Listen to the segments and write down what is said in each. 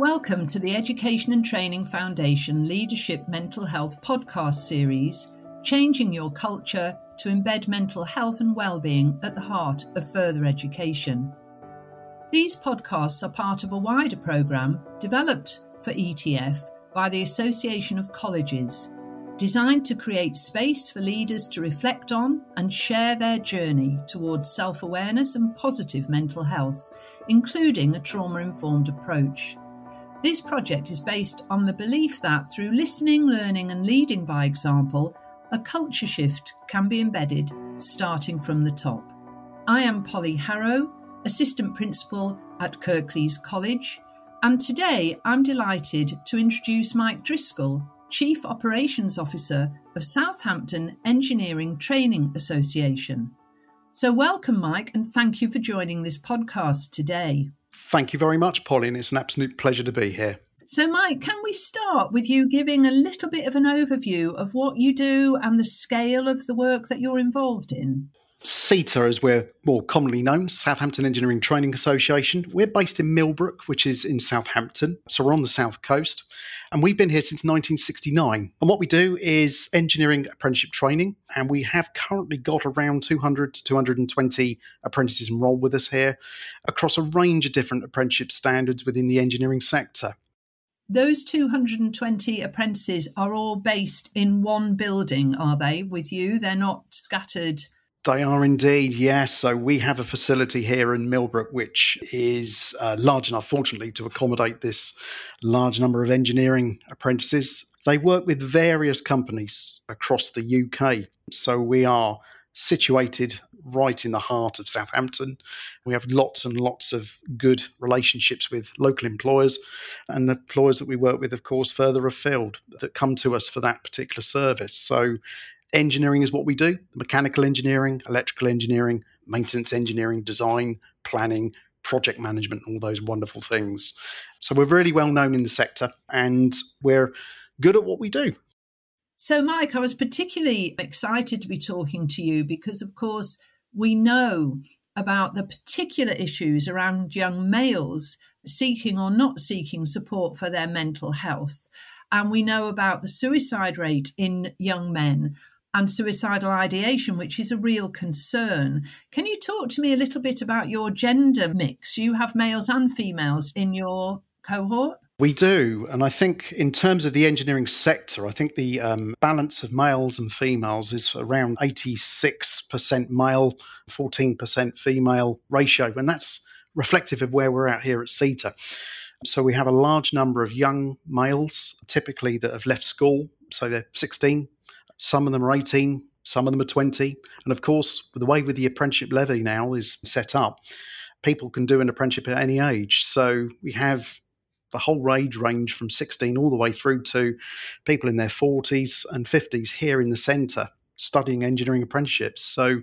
Welcome to the Education and Training Foundation Leadership Mental Health podcast series, Changing Your Culture to Embed Mental Health and Wellbeing at the Heart of Further Education. These podcasts are part of a wider programme developed for ETF by the Association of Colleges, designed to create space for leaders to reflect on and share their journey towards self awareness and positive mental health, including a trauma informed approach. This project is based on the belief that through listening, learning, and leading by example, a culture shift can be embedded starting from the top. I am Polly Harrow, Assistant Principal at Kirklees College, and today I'm delighted to introduce Mike Driscoll, Chief Operations Officer of Southampton Engineering Training Association. So, welcome, Mike, and thank you for joining this podcast today. Thank you very much, Pauline. It's an absolute pleasure to be here. So, Mike, can we start with you giving a little bit of an overview of what you do and the scale of the work that you're involved in? SETA, as we're more commonly known, Southampton Engineering Training Association. We're based in Millbrook, which is in Southampton. So we're on the south coast. And we've been here since 1969. And what we do is engineering apprenticeship training. And we have currently got around 200 to 220 apprentices enrolled with us here across a range of different apprenticeship standards within the engineering sector. Those 220 apprentices are all based in one building, are they, with you? They're not scattered they are indeed, yes. So we have a facility here in Millbrook, which is uh, large enough, fortunately, to accommodate this large number of engineering apprentices. They work with various companies across the UK. So we are situated right in the heart of Southampton. We have lots and lots of good relationships with local employers and the employers that we work with, of course, further afield that come to us for that particular service. So engineering is what we do mechanical engineering, electrical engineering, maintenance engineering, design, planning, project management, all those wonderful things. So we're really well known in the sector and we're good at what we do. So, Mike, I was particularly excited to be talking to you because, of course, we know about the particular issues around young males seeking or not seeking support for their mental health. And we know about the suicide rate in young men and suicidal ideation, which is a real concern. Can you talk to me a little bit about your gender mix? You have males and females in your cohort? We do. And I think, in terms of the engineering sector, I think the um, balance of males and females is around 86% male, 14% female ratio. And that's reflective of where we're at here at SETA. So we have a large number of young males, typically that have left school. So they're 16, some of them are 18, some of them are 20. And of course, the way with the apprenticeship levy now is set up, people can do an apprenticeship at any age. So we have the whole age range from 16 all the way through to people in their 40s and 50s here in the centre studying engineering apprenticeships. So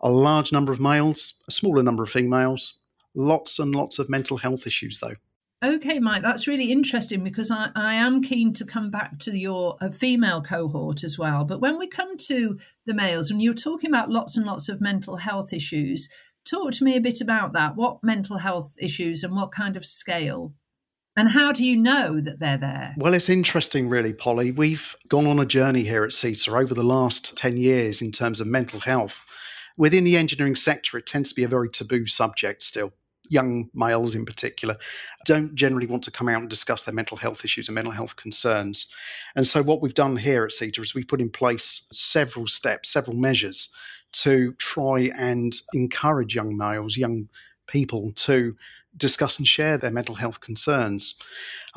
a large number of males, a smaller number of females, lots and lots of mental health issues though. Okay, Mike, that's really interesting because I, I am keen to come back to your uh, female cohort as well. But when we come to the males, and you're talking about lots and lots of mental health issues, talk to me a bit about that. What mental health issues and what kind of scale? And how do you know that they're there? Well, it's interesting, really, Polly. We've gone on a journey here at SETA over the last 10 years in terms of mental health. Within the engineering sector, it tends to be a very taboo subject still young males in particular, don't generally want to come out and discuss their mental health issues and mental health concerns. And so, what we've done here at SETA is we've put in place several steps, several measures to try and encourage young males, young people to discuss and share their mental health concerns.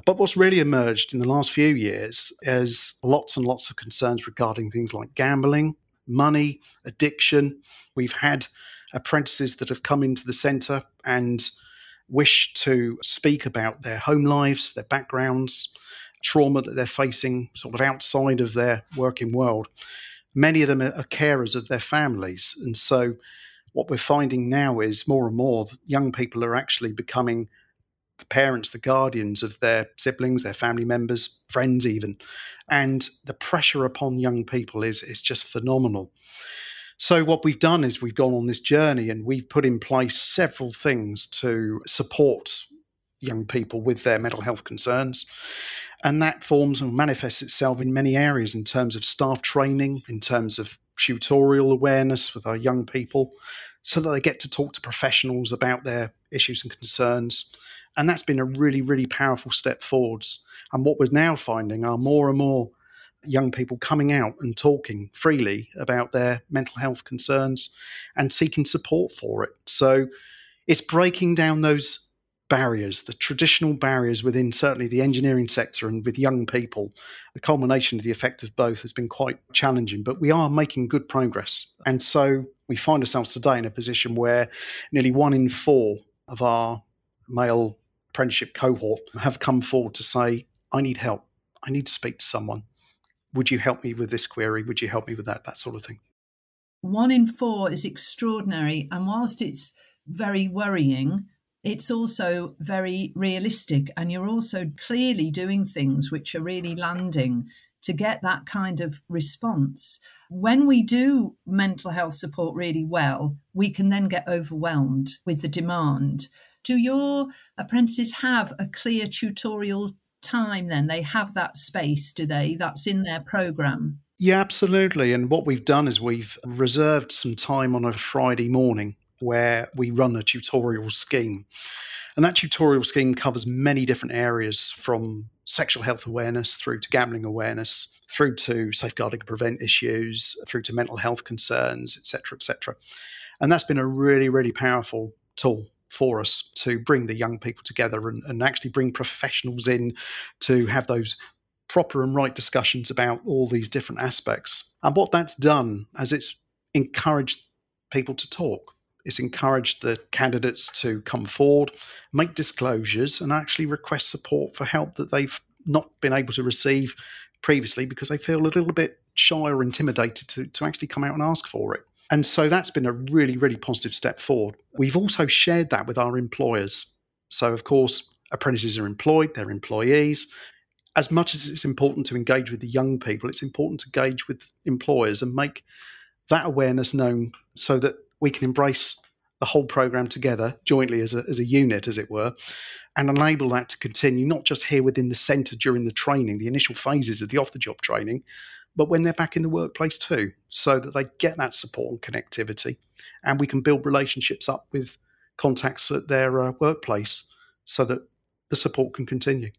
But what's really emerged in the last few years is lots and lots of concerns regarding things like gambling, money, addiction. We've had apprentices that have come into the centre and wish to speak about their home lives, their backgrounds, trauma that they're facing sort of outside of their working world. Many of them are carers of their families. And so, what we're finding now is more and more young people are actually becoming the parents, the guardians of their siblings, their family members, friends, even. And the pressure upon young people is, is just phenomenal. So, what we've done is we've gone on this journey and we've put in place several things to support young people with their mental health concerns. And that forms and manifests itself in many areas in terms of staff training, in terms of tutorial awareness with our young people, so that they get to talk to professionals about their issues and concerns. And that's been a really, really powerful step forwards. And what we're now finding are more and more young people coming out and talking freely about their mental health concerns and seeking support for it. So it's breaking down those barriers, the traditional barriers within certainly the engineering sector and with young people. The culmination of the effect of both has been quite challenging, but we are making good progress. And so we find ourselves today in a position where nearly one in four of our male apprenticeship cohort have come forward to say, I need help. I need to speak to someone. Would you help me with this query? Would you help me with that? That sort of thing. One in four is extraordinary. And whilst it's very worrying, it's also very realistic. And you're also clearly doing things which are really landing to get that kind of response. When we do mental health support really well, we can then get overwhelmed with the demand. Do your apprentices have a clear tutorial time then? They have that space, do they? That's in their program. Yeah, absolutely. And what we've done is we've reserved some time on a Friday morning where we run a tutorial scheme. And that tutorial scheme covers many different areas from sexual health awareness through to gambling awareness, through to safeguarding and prevent issues, through to mental health concerns, etc., etc. And that's been a really, really powerful tool for us to bring the young people together and, and actually bring professionals in to have those proper and right discussions about all these different aspects. And what that's done as it's encouraged people to talk it's encouraged the candidates to come forward, make disclosures, and actually request support for help that they've not been able to receive previously because they feel a little bit shy or intimidated to, to actually come out and ask for it. And so that's been a really, really positive step forward. We've also shared that with our employers. So, of course, apprentices are employed, they're employees. As much as it's important to engage with the young people, it's important to engage with employers and make that awareness known so that we can embrace the whole program together jointly as a, as a unit, as it were, and enable that to continue not just here within the centre during the training, the initial phases of the off the job training, but when they're back in the workplace too, so that they get that support and connectivity. And we can build relationships up with contacts at their uh, workplace so that the support can continue.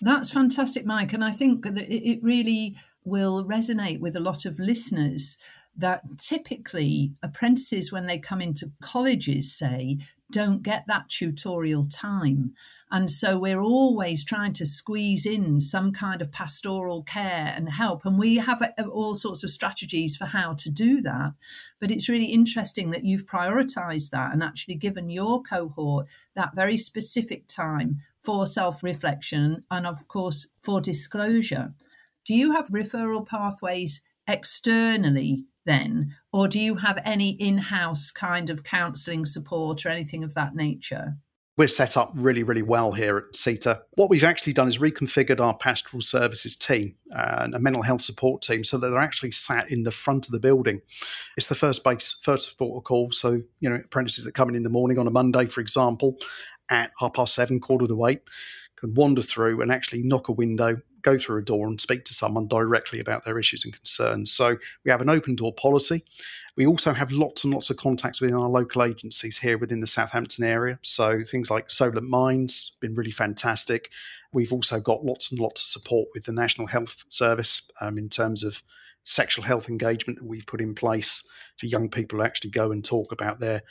That's fantastic, Mike. And I think that it really will resonate with a lot of listeners that typically apprentices, when they come into colleges, say, don't get that tutorial time. And so we're always trying to squeeze in some kind of pastoral care and help. And we have uh, all sorts of strategies for how to do that. But it's really interesting that you've prioritized that and actually given your cohort that very specific time for self reflection and, of course, for disclosure. Do you have referral pathways externally then? Or do you have any in house kind of counselling support or anything of that nature? We're set up really, really well here at SETA. What we've actually done is reconfigured our pastoral services team uh, and a mental health support team so that they're actually sat in the front of the building. It's the first base, first call. So, you know, apprentices that come in in the morning on a Monday, for example, at half past seven, quarter to eight, can wander through and actually knock a window, go through a door and speak to someone directly about their issues and concerns. So we have an open door policy. We also have lots and lots of contacts within our local agencies here within the Southampton area. So things like Solent Minds, been really fantastic. We've also got lots and lots of support with the National Health Service um, in terms of sexual health engagement that we've put in place for young people to actually go and talk about their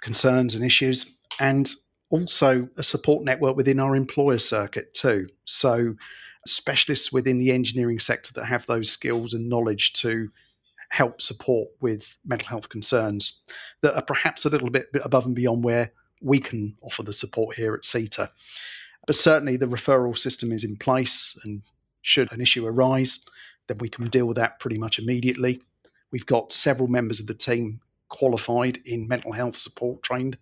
concerns and issues. And also a support network within our employer circuit too. So specialists within the engineering sector that have those skills and knowledge to help support with mental health concerns that are perhaps a little bit above and beyond where we can offer the support here at SETA. But certainly the referral system is in place, and should an issue arise, then we can deal with that pretty much immediately. We've got several members of the team qualified in mental health support trained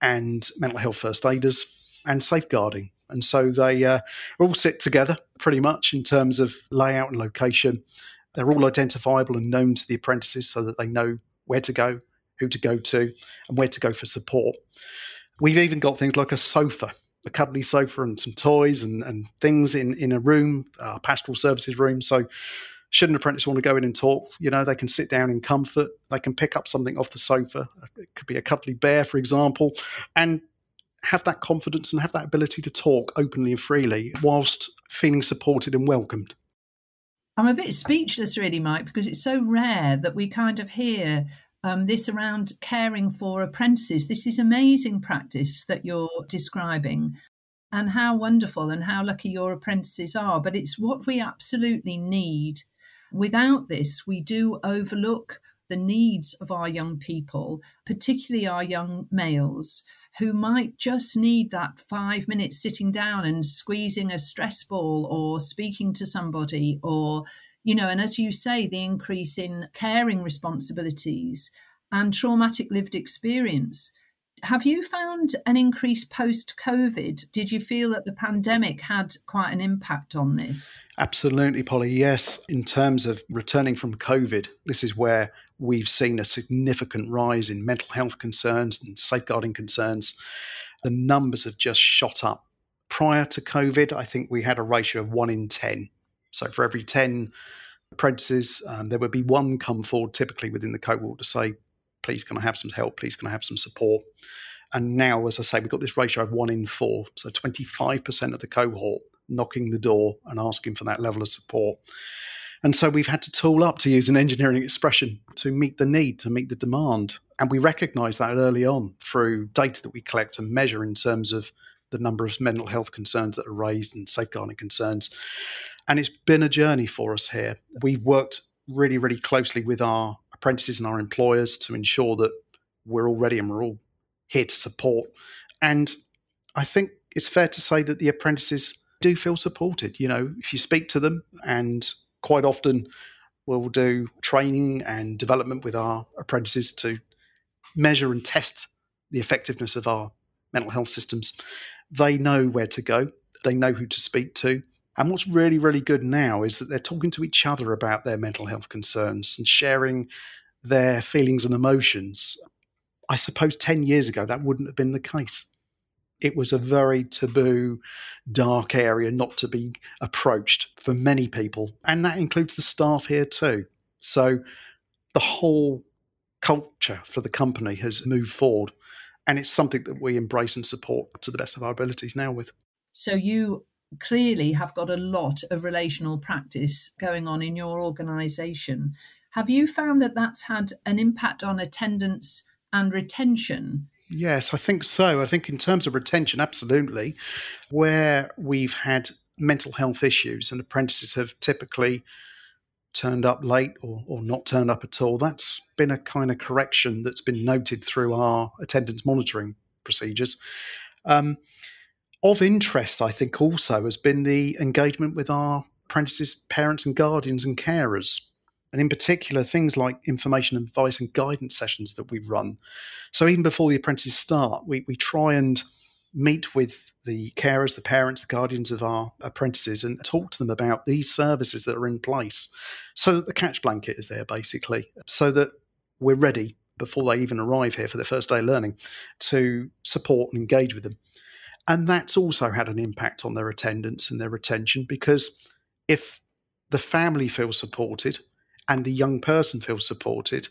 and mental health first aiders and safeguarding. And so they uh, all sit together pretty much in terms of layout and location. They're all identifiable and known to the apprentices so that they know where to go, who to go to, and where to go for support. We've even got things like a sofa a cuddly sofa and some toys and, and things in, in a room, uh, pastoral services room. So, should an apprentice want to go in and talk, you know, they can sit down in comfort. They can pick up something off the sofa. It could be a cuddly bear, for example, and have that confidence and have that ability to talk openly and freely whilst feeling supported and welcomed. I'm a bit speechless, really, Mike, because it's so rare that we kind of hear um, this around caring for apprentices. This is amazing practice that you're describing, and how wonderful and how lucky your apprentices are. But it's what we absolutely need. Without this, we do overlook the needs of our young people, particularly our young males who might just need that five minutes sitting down and squeezing a stress ball or speaking to somebody or you know and as you say the increase in caring responsibilities and traumatic lived experience have you found an increase post COVID? Did you feel that the pandemic had quite an impact on this? Absolutely, Polly. Yes. In terms of returning from COVID, this is where we've seen a significant rise in mental health concerns and safeguarding concerns. The numbers have just shot up. Prior to COVID, I think we had a ratio of one in 10. So for every 10 apprentices, um, there would be one come forward typically within the cohort to say, please can I have some help? Please can I have some support? And now, as I say, we've got this ratio of one in four. So 25% of the cohort knocking the door and asking for that level of support. And so we've had to tool up, to use an engineering expression, to meet the need, to meet the demand. And we recognize that early on through data that we collect and measure in terms of the number of mental health concerns that are raised and safeguarding concerns. And it's been a journey for us here. We've worked really, really closely with our apprentices and our employers to ensure that we're all ready and we're all here to support. And I think it's fair to say that the apprentices do feel supported. You know, if you speak to them, and quite often we'll do training and development with our apprentices to measure and test the effectiveness of our mental health systems. They know where to go, they know who to speak to. And what's really, really good now is that they're talking to each other about their mental health concerns and sharing their feelings and emotions. I suppose 10 years ago, that wouldn't have been the case. It was a very taboo, dark area not to be approached for many people. And that includes the staff here too. So the whole culture for the company has moved forward. And it's something that we embrace and support to the best of our abilities now with. So you clearly have got a lot of relational practice going on in your organisation. Have you found that that's had an impact on attendance and retention? Yes, I think so. I think in terms of retention, absolutely. Where we've had mental health issues and apprentices have typically turned up late or, or not turned up at all, that's been a kind of correction that's been noted through our attendance monitoring procedures. Um, of interest, I think, also has been the engagement with our apprentices, parents, and guardians and carers. And in particular, things like information, advice, and guidance sessions that we run. So even before the apprentices start, we, we try and meet with the carers, the parents, the guardians of our apprentices and talk to them about these services that are in place so that the catch blanket is there, basically, so that we're ready before they even arrive here for their first day of learning to support and engage with them. And that's also had an impact on their attendance and their retention because if the family feels supported and the young person feels supported,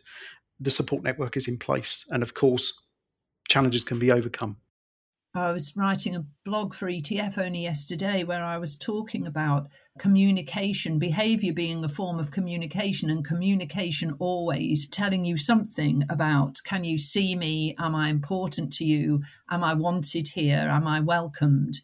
the support network is in place. And of course, challenges can be overcome. I was writing a blog for ETF only yesterday where I was talking about communication, behavior being a form of communication, and communication always telling you something about can you see me? Am I important to you? Am I wanted here? Am I welcomed?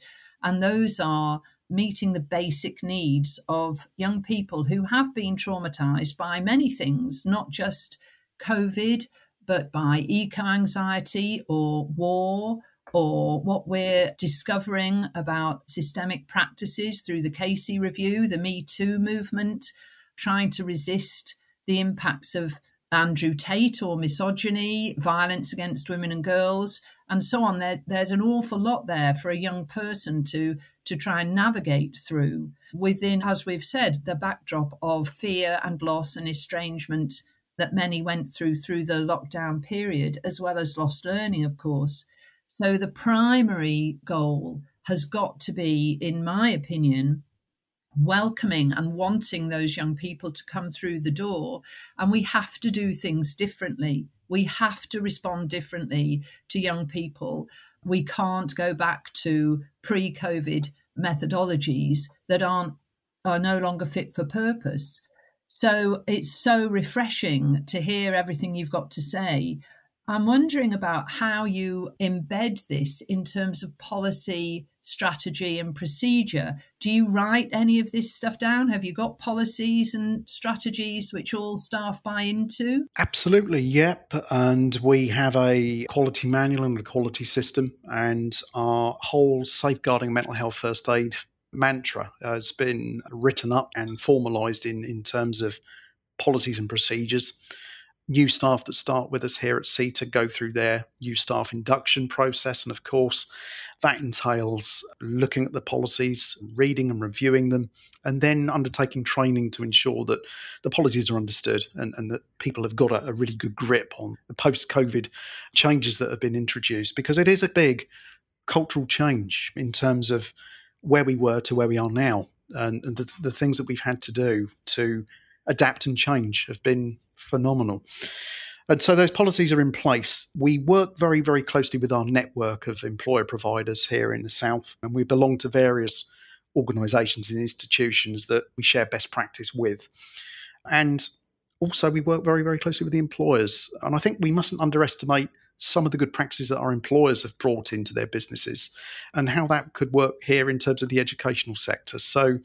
And those are meeting the basic needs of young people who have been traumatized by many things, not just COVID, but by eco anxiety or war or what we're discovering about systemic practices through the Casey Review, the Me Too movement, trying to resist the impacts of Andrew Tate or misogyny, violence against women and girls, and so on. There, there's an awful lot there for a young person to to try and navigate through within, as we've said, the backdrop of fear and loss and estrangement that many went through through the lockdown period, as well as lost learning, of course. So the primary goal has got to be, in my opinion, welcoming and wanting those young people to come through the door. And we have to do things differently. We have to respond differently to young people. We can't go back to pre COVID methodologies that aren't are no longer fit for purpose. So it's so refreshing to hear everything you've got to say. I'm wondering about how you embed this in terms of policy, strategy, and procedure. Do you write any of this stuff down? Have you got policies and strategies which all staff buy into? Absolutely, yep. And we have a quality manual and a quality system, and our whole safeguarding mental health first aid mantra has been written up and formalized in, in terms of policies and procedures. New staff that start with us here at SETA go through their new staff induction process. And of course, that entails looking at the policies, reading and reviewing them, and then undertaking training to ensure that the policies are understood and, and that people have got a, a really good grip on the post COVID changes that have been introduced because it is a big cultural change in terms of where we were to where we are now. And, and the, the things that we've had to do to adapt and change have been phenomenal. And so those policies are in place. We work very, very closely with our network of employer providers here in the South, and we belong to various organisations and institutions that we share best practice with. And also, we work very, very closely with the employers. And I think we mustn't underestimate some of the good practices that our employers have brought into their businesses and how that could work here in terms of the educational sector. So,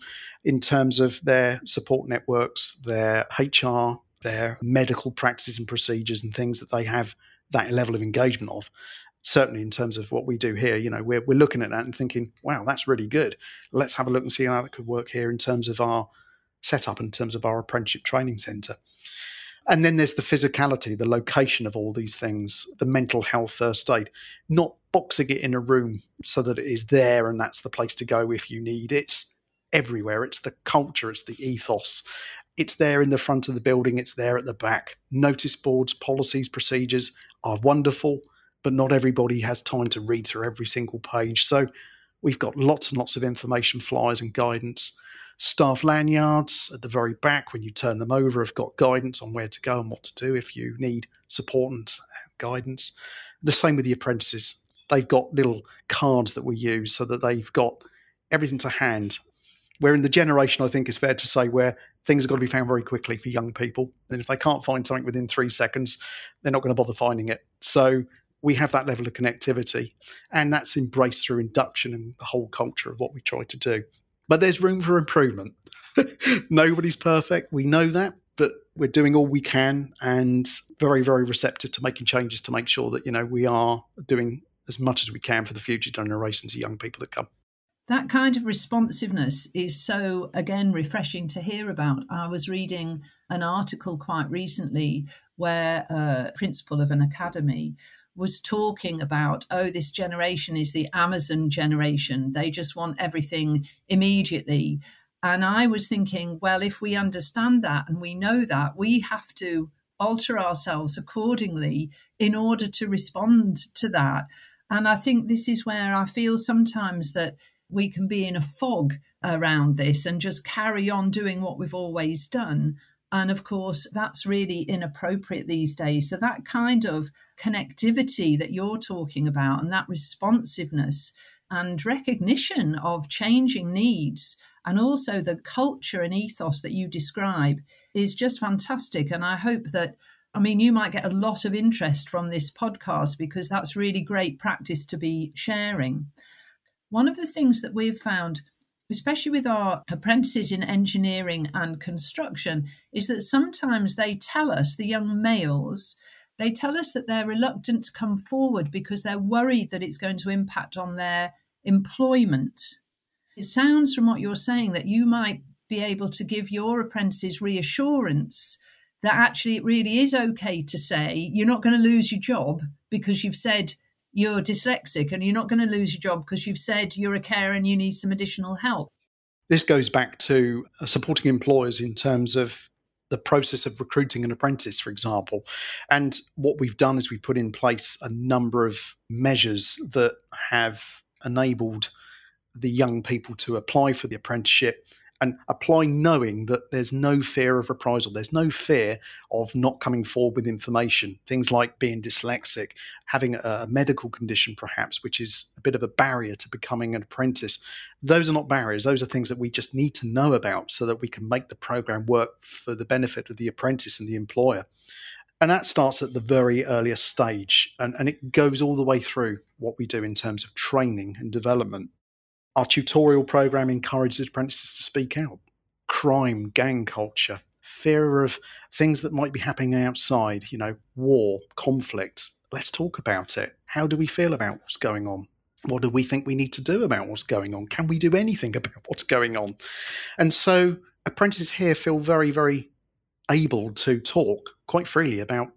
in terms of their support networks, their HR, their medical practices and procedures, and things that they have that level of engagement of. Certainly, in terms of what we do here, you know, we're, we're looking at that and thinking, wow, that's really good. Let's have a look and see how that could work here in terms of our setup, in terms of our apprenticeship training centre. And then there's the physicality, the location of all these things, the mental health uh, first aid, not boxing it in a room so that it is there and that's the place to go if you need it. It's everywhere. It's the culture, it's the ethos. It's there in the front of the building, it's there at the back. Notice boards, policies, procedures are wonderful, but not everybody has time to read through every single page. So we've got lots and lots of information, flyers, and guidance. Staff lanyards at the very back, when you turn them over, have got guidance on where to go and what to do if you need support and uh, guidance. The same with the apprentices. They've got little cards that we use so that they've got everything to hand. We're in the generation, I think, it's fair to say, where things have got to be found very quickly for young people. And if they can't find something within three seconds, they're not going to bother finding it. So we have that level of connectivity, and that's embraced through induction and the whole culture of what we try to do. But there's room for improvement. Nobody's perfect. We know that, but we're doing all we can and very, very receptive to making changes to make sure that, you know, we are doing as much as we can for the future generations of young people that come. That kind of responsiveness is so, again, refreshing to hear about. I was reading an article quite recently where a principal of an academy was talking about, oh, this generation is the Amazon generation. They just want everything immediately. And I was thinking, well, if we understand that and we know that, we have to alter ourselves accordingly in order to respond to that. And I think this is where I feel sometimes that we can be in a fog around this and just carry on doing what we've always done. And of course, that's really inappropriate these days. So, that kind of connectivity that you're talking about and that responsiveness and recognition of changing needs and also the culture and ethos that you describe is just fantastic. And I hope that, I mean, you might get a lot of interest from this podcast because that's really great practice to be sharing. One of the things that we've found especially with our apprentices in engineering and construction, is that sometimes they tell us, the young males, they tell us that they're reluctant to come forward because they're worried that it's going to impact on their employment. It sounds from what you're saying that you might be able to give your apprentices reassurance that actually it really is okay to say you're not going to lose your job because you've said you're dyslexic and you're not going to lose your job because you've said you're a carer and you need some additional help. This goes back to uh, supporting employers in terms of the process of recruiting an apprentice, for example. And what we've done is we put in place a number of measures that have enabled the young people to apply for the apprenticeship and apply knowing that there's no fear of reprisal. There's no fear of not coming forward with information. Things like being dyslexic, having a medical condition, perhaps, which is a bit of a barrier to becoming an apprentice. Those are not barriers. Those are things that we just need to know about so that we can make the program work for the benefit of the apprentice and the employer. And that starts at the very earliest stage and, and it goes all the way through what we do in terms of training and development. Our tutorial program encourages apprentices to speak out. Crime, gang culture, fear of things that might be happening outside, you know, war, conflict. Let's talk about it. How do we feel about what's going on? What do we think we need to do about what's going on? Can we do anything about what's going on? And so apprentices here feel very, very able to talk quite freely about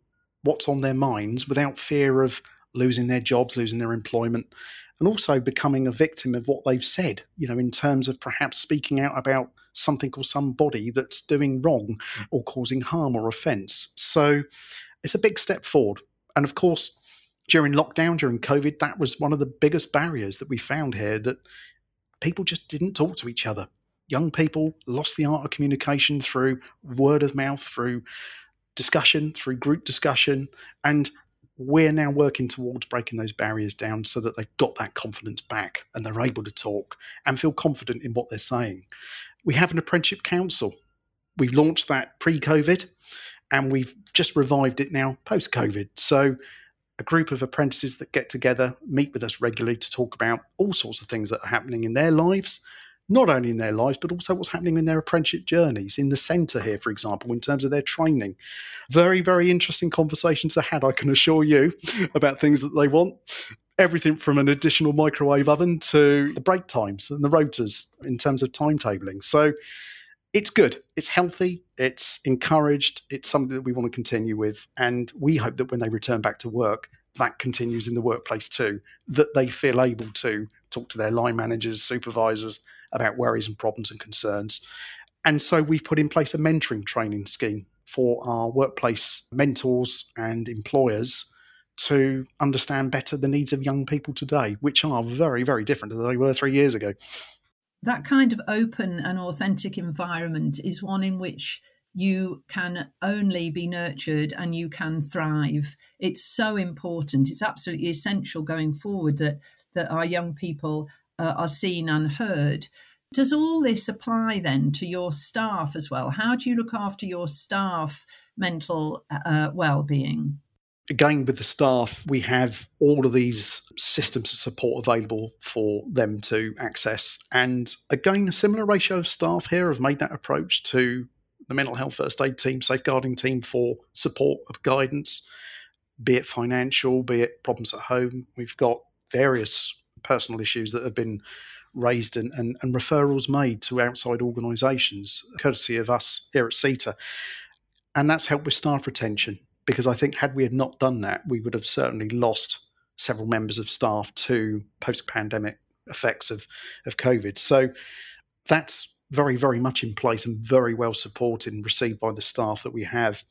what's on their minds without fear of losing their jobs, losing their employment, and also becoming a victim of what they've said, you know, in terms of perhaps speaking out about something or somebody that's doing wrong mm. or causing harm or offence. So it's a big step forward. And of course, during lockdown, during COVID, that was one of the biggest barriers that we found here that people just didn't talk to each other. Young people lost the art of communication through word of mouth, through discussion, through group discussion, and we're now working towards breaking those barriers down so that they've got that confidence back and they're able to talk and feel confident in what they're saying. We have an apprenticeship council. We've launched that pre COVID and we've just revived it now post COVID. So, a group of apprentices that get together, meet with us regularly to talk about all sorts of things that are happening in their lives not only in their lives, but also what's happening in their apprenticeship journeys. In the centre here, for example, in terms of their training. Very, very interesting conversations are had, I can assure you, about things that they want. Everything from an additional microwave oven to the break times and the rotas in terms of timetabling. So it's good, it's healthy, it's encouraged, it's something that we want to continue with. And we hope that when they return back to work, that continues in the workplace too, that they feel able to talk to their line managers, supervisors about worries and problems and concerns. And so we've put in place a mentoring training scheme for our workplace mentors and employers to understand better the needs of young people today, which are very, very different than they were three years ago. That kind of open and authentic environment is one in which you can only be nurtured and you can thrive. It's so important. It's absolutely essential going forward that that our young people uh, are seen and heard. Does all this apply then to your staff as well? How do you look after your staff mental uh, well-being? again with the staff we have all of these systems of support available for them to access and again a similar ratio of staff here have made that approach to the mental health first aid team, safeguarding team for support of guidance, be it financial, be it problems at home. We've got various personal issues that have been raised and, and, and referrals made to outside organisations, courtesy of us here at SETA. And that's helped with staff retention because I think had we had not done that, we would have certainly lost several members of staff to post pandemic effects of, of COVID. So that's very, very much in place and very well supported and received by the staff that we have.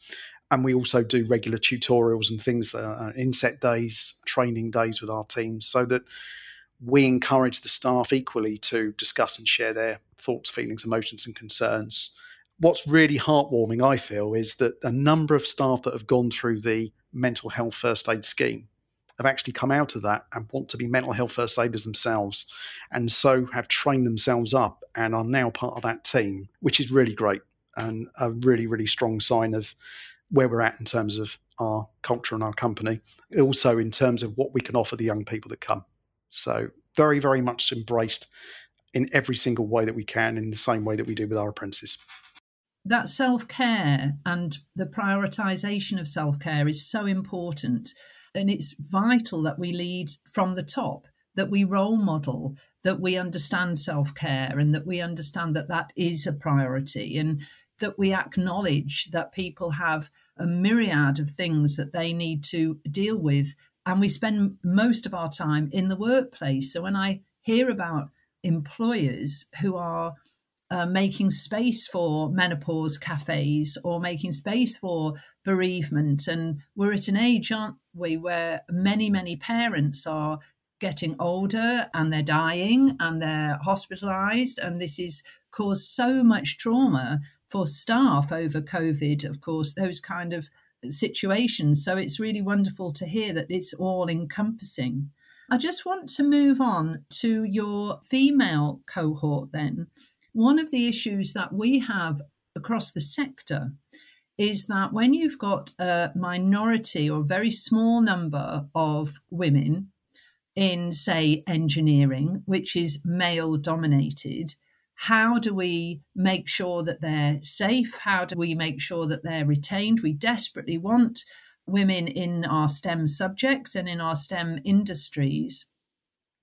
And we also do regular tutorials and things, uh, inset days, training days with our teams, so that we encourage the staff equally to discuss and share their thoughts, feelings, emotions, and concerns. What's really heartwarming, I feel, is that a number of staff that have gone through the mental health first aid scheme have actually come out of that and want to be mental health first aiders themselves, and so have trained themselves up and are now part of that team, which is really great and a really, really strong sign of where we're at in terms of our culture and our company. Also, in terms of what we can offer the young people that come. So, very, very much embraced in every single way that we can, in the same way that we do with our apprentices. That self care and the prioritization of self care is so important and it's vital that we lead from the top, that we role model, that we understand self care, and that we understand that that is a priority, and that we acknowledge that people have a myriad of things that they need to deal with. And we spend most of our time in the workplace. So when I hear about employers who are uh, making space for menopause cafes or making space for bereavement. And we're at an age, aren't we, where many, many parents are getting older and they're dying and they're hospitalized. And this has caused so much trauma for staff over COVID, of course, those kind of situations. So it's really wonderful to hear that it's all encompassing. I just want to move on to your female cohort then. One of the issues that we have across the sector is that when you've got a minority or very small number of women in, say, engineering, which is male dominated, how do we make sure that they're safe? How do we make sure that they're retained? We desperately want women in our STEM subjects and in our STEM industries.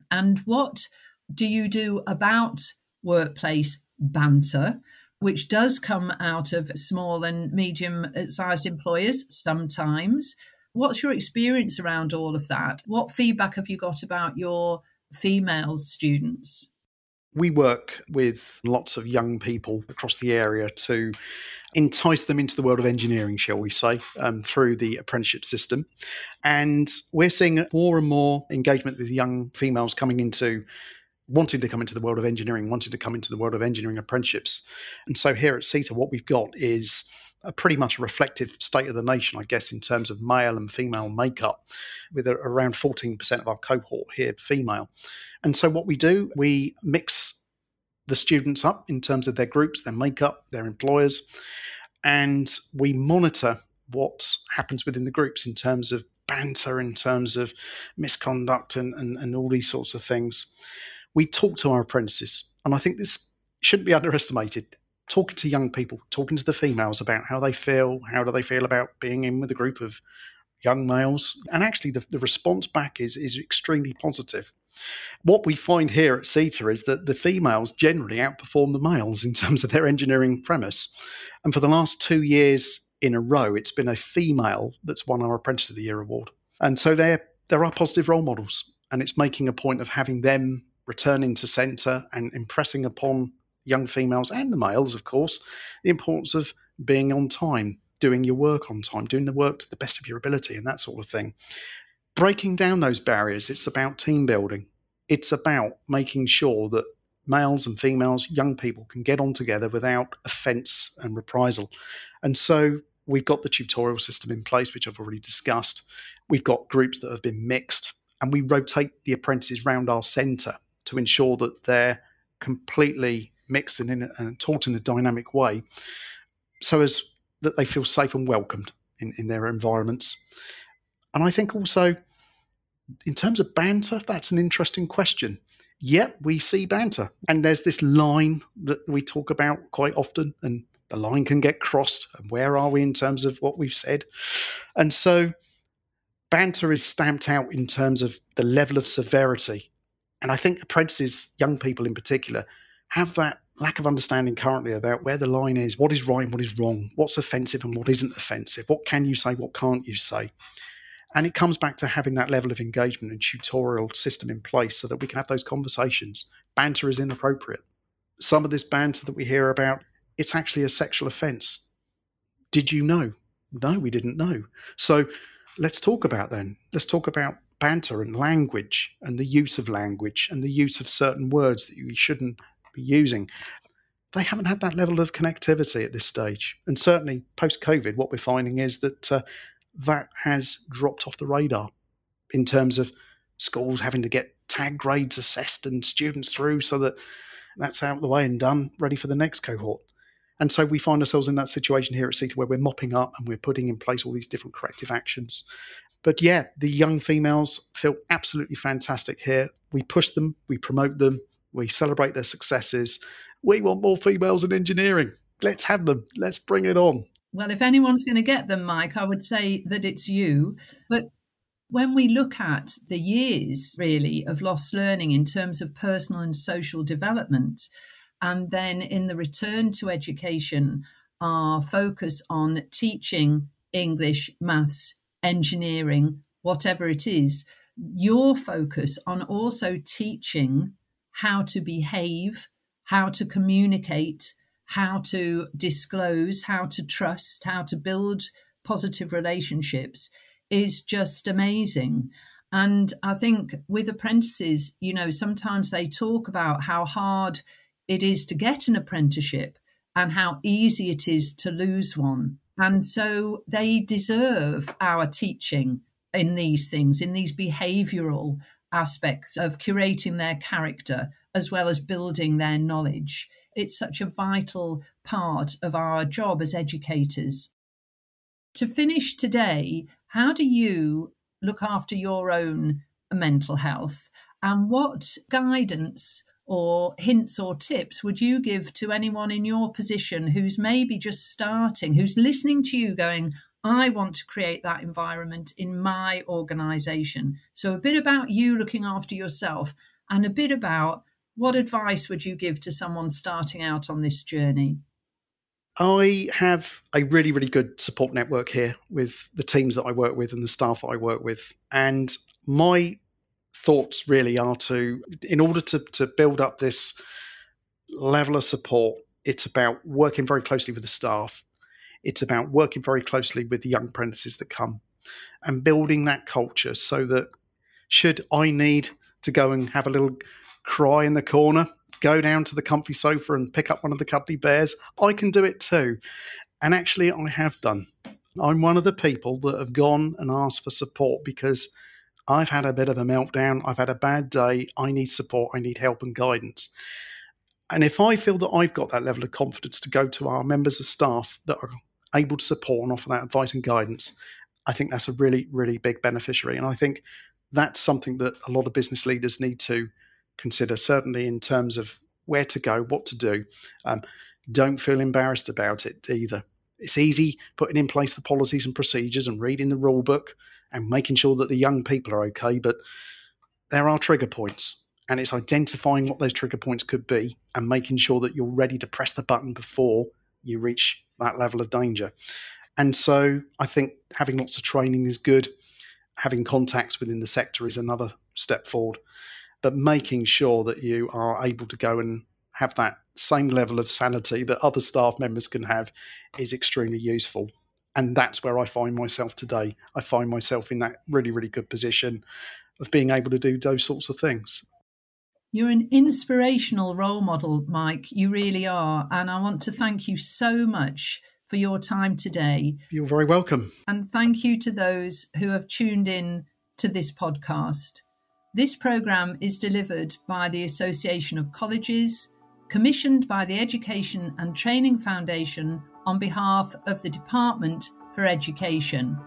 And what do you do about workplace banter? which does come out of small and medium sized employers sometimes. What's your experience around all of that? What feedback have you got about your female students? We work with lots of young people across the area to entice them into the world of engineering, shall we say, um, through the apprenticeship system. And we're seeing more and more engagement with young females coming into wanting to come into the world of engineering, wanting to come into the world of engineering apprenticeships. And so here at SETA, what we've got is a pretty much reflective state of the nation, I guess, in terms of male and female makeup, with around 14% of our cohort here female. And so what we do, we mix the students up in terms of their groups, their makeup, their employers, and we monitor what happens within the groups in terms of banter, in terms of misconduct, and, and, and all these sorts of things we talk to our apprentices. And I think this shouldn't be underestimated. Talking to young people, talking to the females about how they feel, how do they feel about being in with a group of young males. And actually, the, the response back is, is extremely positive. What we find here at SETA is that the females generally outperform the males in terms of their engineering premise. And for the last two years in a row, it's been a female that's won our Apprentice of the Year award. And so they're, there are positive role models. And it's making a point of having them returning to centre and impressing upon young females and the males, of course, the importance of being on time, doing your work on time, doing the work to the best of your ability, and that sort of thing. Breaking down those barriers, it's about team building. It's about making sure that males and females, young people, can get on together without offence and reprisal. And so we've got the tutorial system in place, which I've already discussed. We've got groups that have been mixed, and we rotate the apprentices round our centre to ensure that they're completely mixed and, in, and taught in a dynamic way so as that they feel safe and welcomed in, in their environments. And I think also, in terms of banter, that's an interesting question. Yep, we see banter, and there's this line that we talk about quite often, and the line can get crossed. And where are we in terms of what we've said? And so, banter is stamped out in terms of the level of severity and I think apprentices, young people in particular, have that lack of understanding currently about where the line is, what is right and what is wrong, what's offensive and what isn't offensive, what can you say, what can't you say. And it comes back to having that level of engagement and tutorial system in place so that we can have those conversations. Banter is inappropriate. Some of this banter that we hear about, it's actually a sexual offense. Did you know? No, we didn't know. So let's talk about then. Let's talk about banter and language and the use of language and the use of certain words that you shouldn't be using. They haven't had that level of connectivity at this stage. And certainly post COVID, what we're finding is that uh, that has dropped off the radar in terms of schools having to get tag grades assessed and students through so that that's out of the way and done, ready for the next cohort. And so we find ourselves in that situation here at SETA where we're mopping up and we're putting in place all these different corrective actions. But yeah, the young females feel absolutely fantastic here. We push them, we promote them, we celebrate their successes. We want more females in engineering. Let's have them. Let's bring it on. Well, if anyone's going to get them, Mike, I would say that it's you. But when we look at the years really of lost learning in terms of personal and social development, and then in the return to education, our focus on teaching English, maths, engineering, whatever it is, your focus on also teaching how to behave, how to communicate, how to disclose, how to trust, how to build positive relationships is just amazing. And I think with apprentices, you know, sometimes they talk about how hard it is to get an apprenticeship and how easy it is to lose one. And so they deserve our teaching in these things, in these behavioral aspects of curating their character as well as building their knowledge. It's such a vital part of our job as educators. To finish today, how do you look after your own mental health? And what guidance or hints or tips would you give to anyone in your position who's maybe just starting, who's listening to you going, I want to create that environment in my organization? So, a bit about you looking after yourself and a bit about what advice would you give to someone starting out on this journey? I have a really, really good support network here with the teams that I work with and the staff that I work with. And my thoughts really are to, in order to, to build up this level of support, it's about working very closely with the staff. It's about working very closely with the young apprentices that come and building that culture so that should I need to go and have a little cry in the corner go down to the comfy sofa and pick up one of the cuddly bears. I can do it too. And actually, I have done. I'm one of the people that have gone and asked for support because I've had a bit of a meltdown. I've had a bad day. I need support. I need help and guidance. And if I feel that I've got that level of confidence to go to our members of staff that are able to support and offer that advice and guidance, I think that's a really, really big beneficiary. And I think that's something that a lot of business leaders need to consider, certainly in terms of where to go, what to do. Um, don't feel embarrassed about it either. It's easy putting in place the policies and procedures and reading the rule book and making sure that the young people are okay, but there are trigger points. And it's identifying what those trigger points could be and making sure that you're ready to press the button before you reach that level of danger. And so I think having lots of training is good. Having contacts within the sector is another step forward but making sure that you are able to go and have that same level of sanity that other staff members can have is extremely useful. And that's where I find myself today. I find myself in that really, really good position of being able to do those sorts of things. You're an inspirational role model, Mike. You really are. And I want to thank you so much for your time today. You're very welcome. And thank you to those who have tuned in to this podcast. This programme is delivered by the Association of Colleges, commissioned by the Education and Training Foundation on behalf of the Department for Education.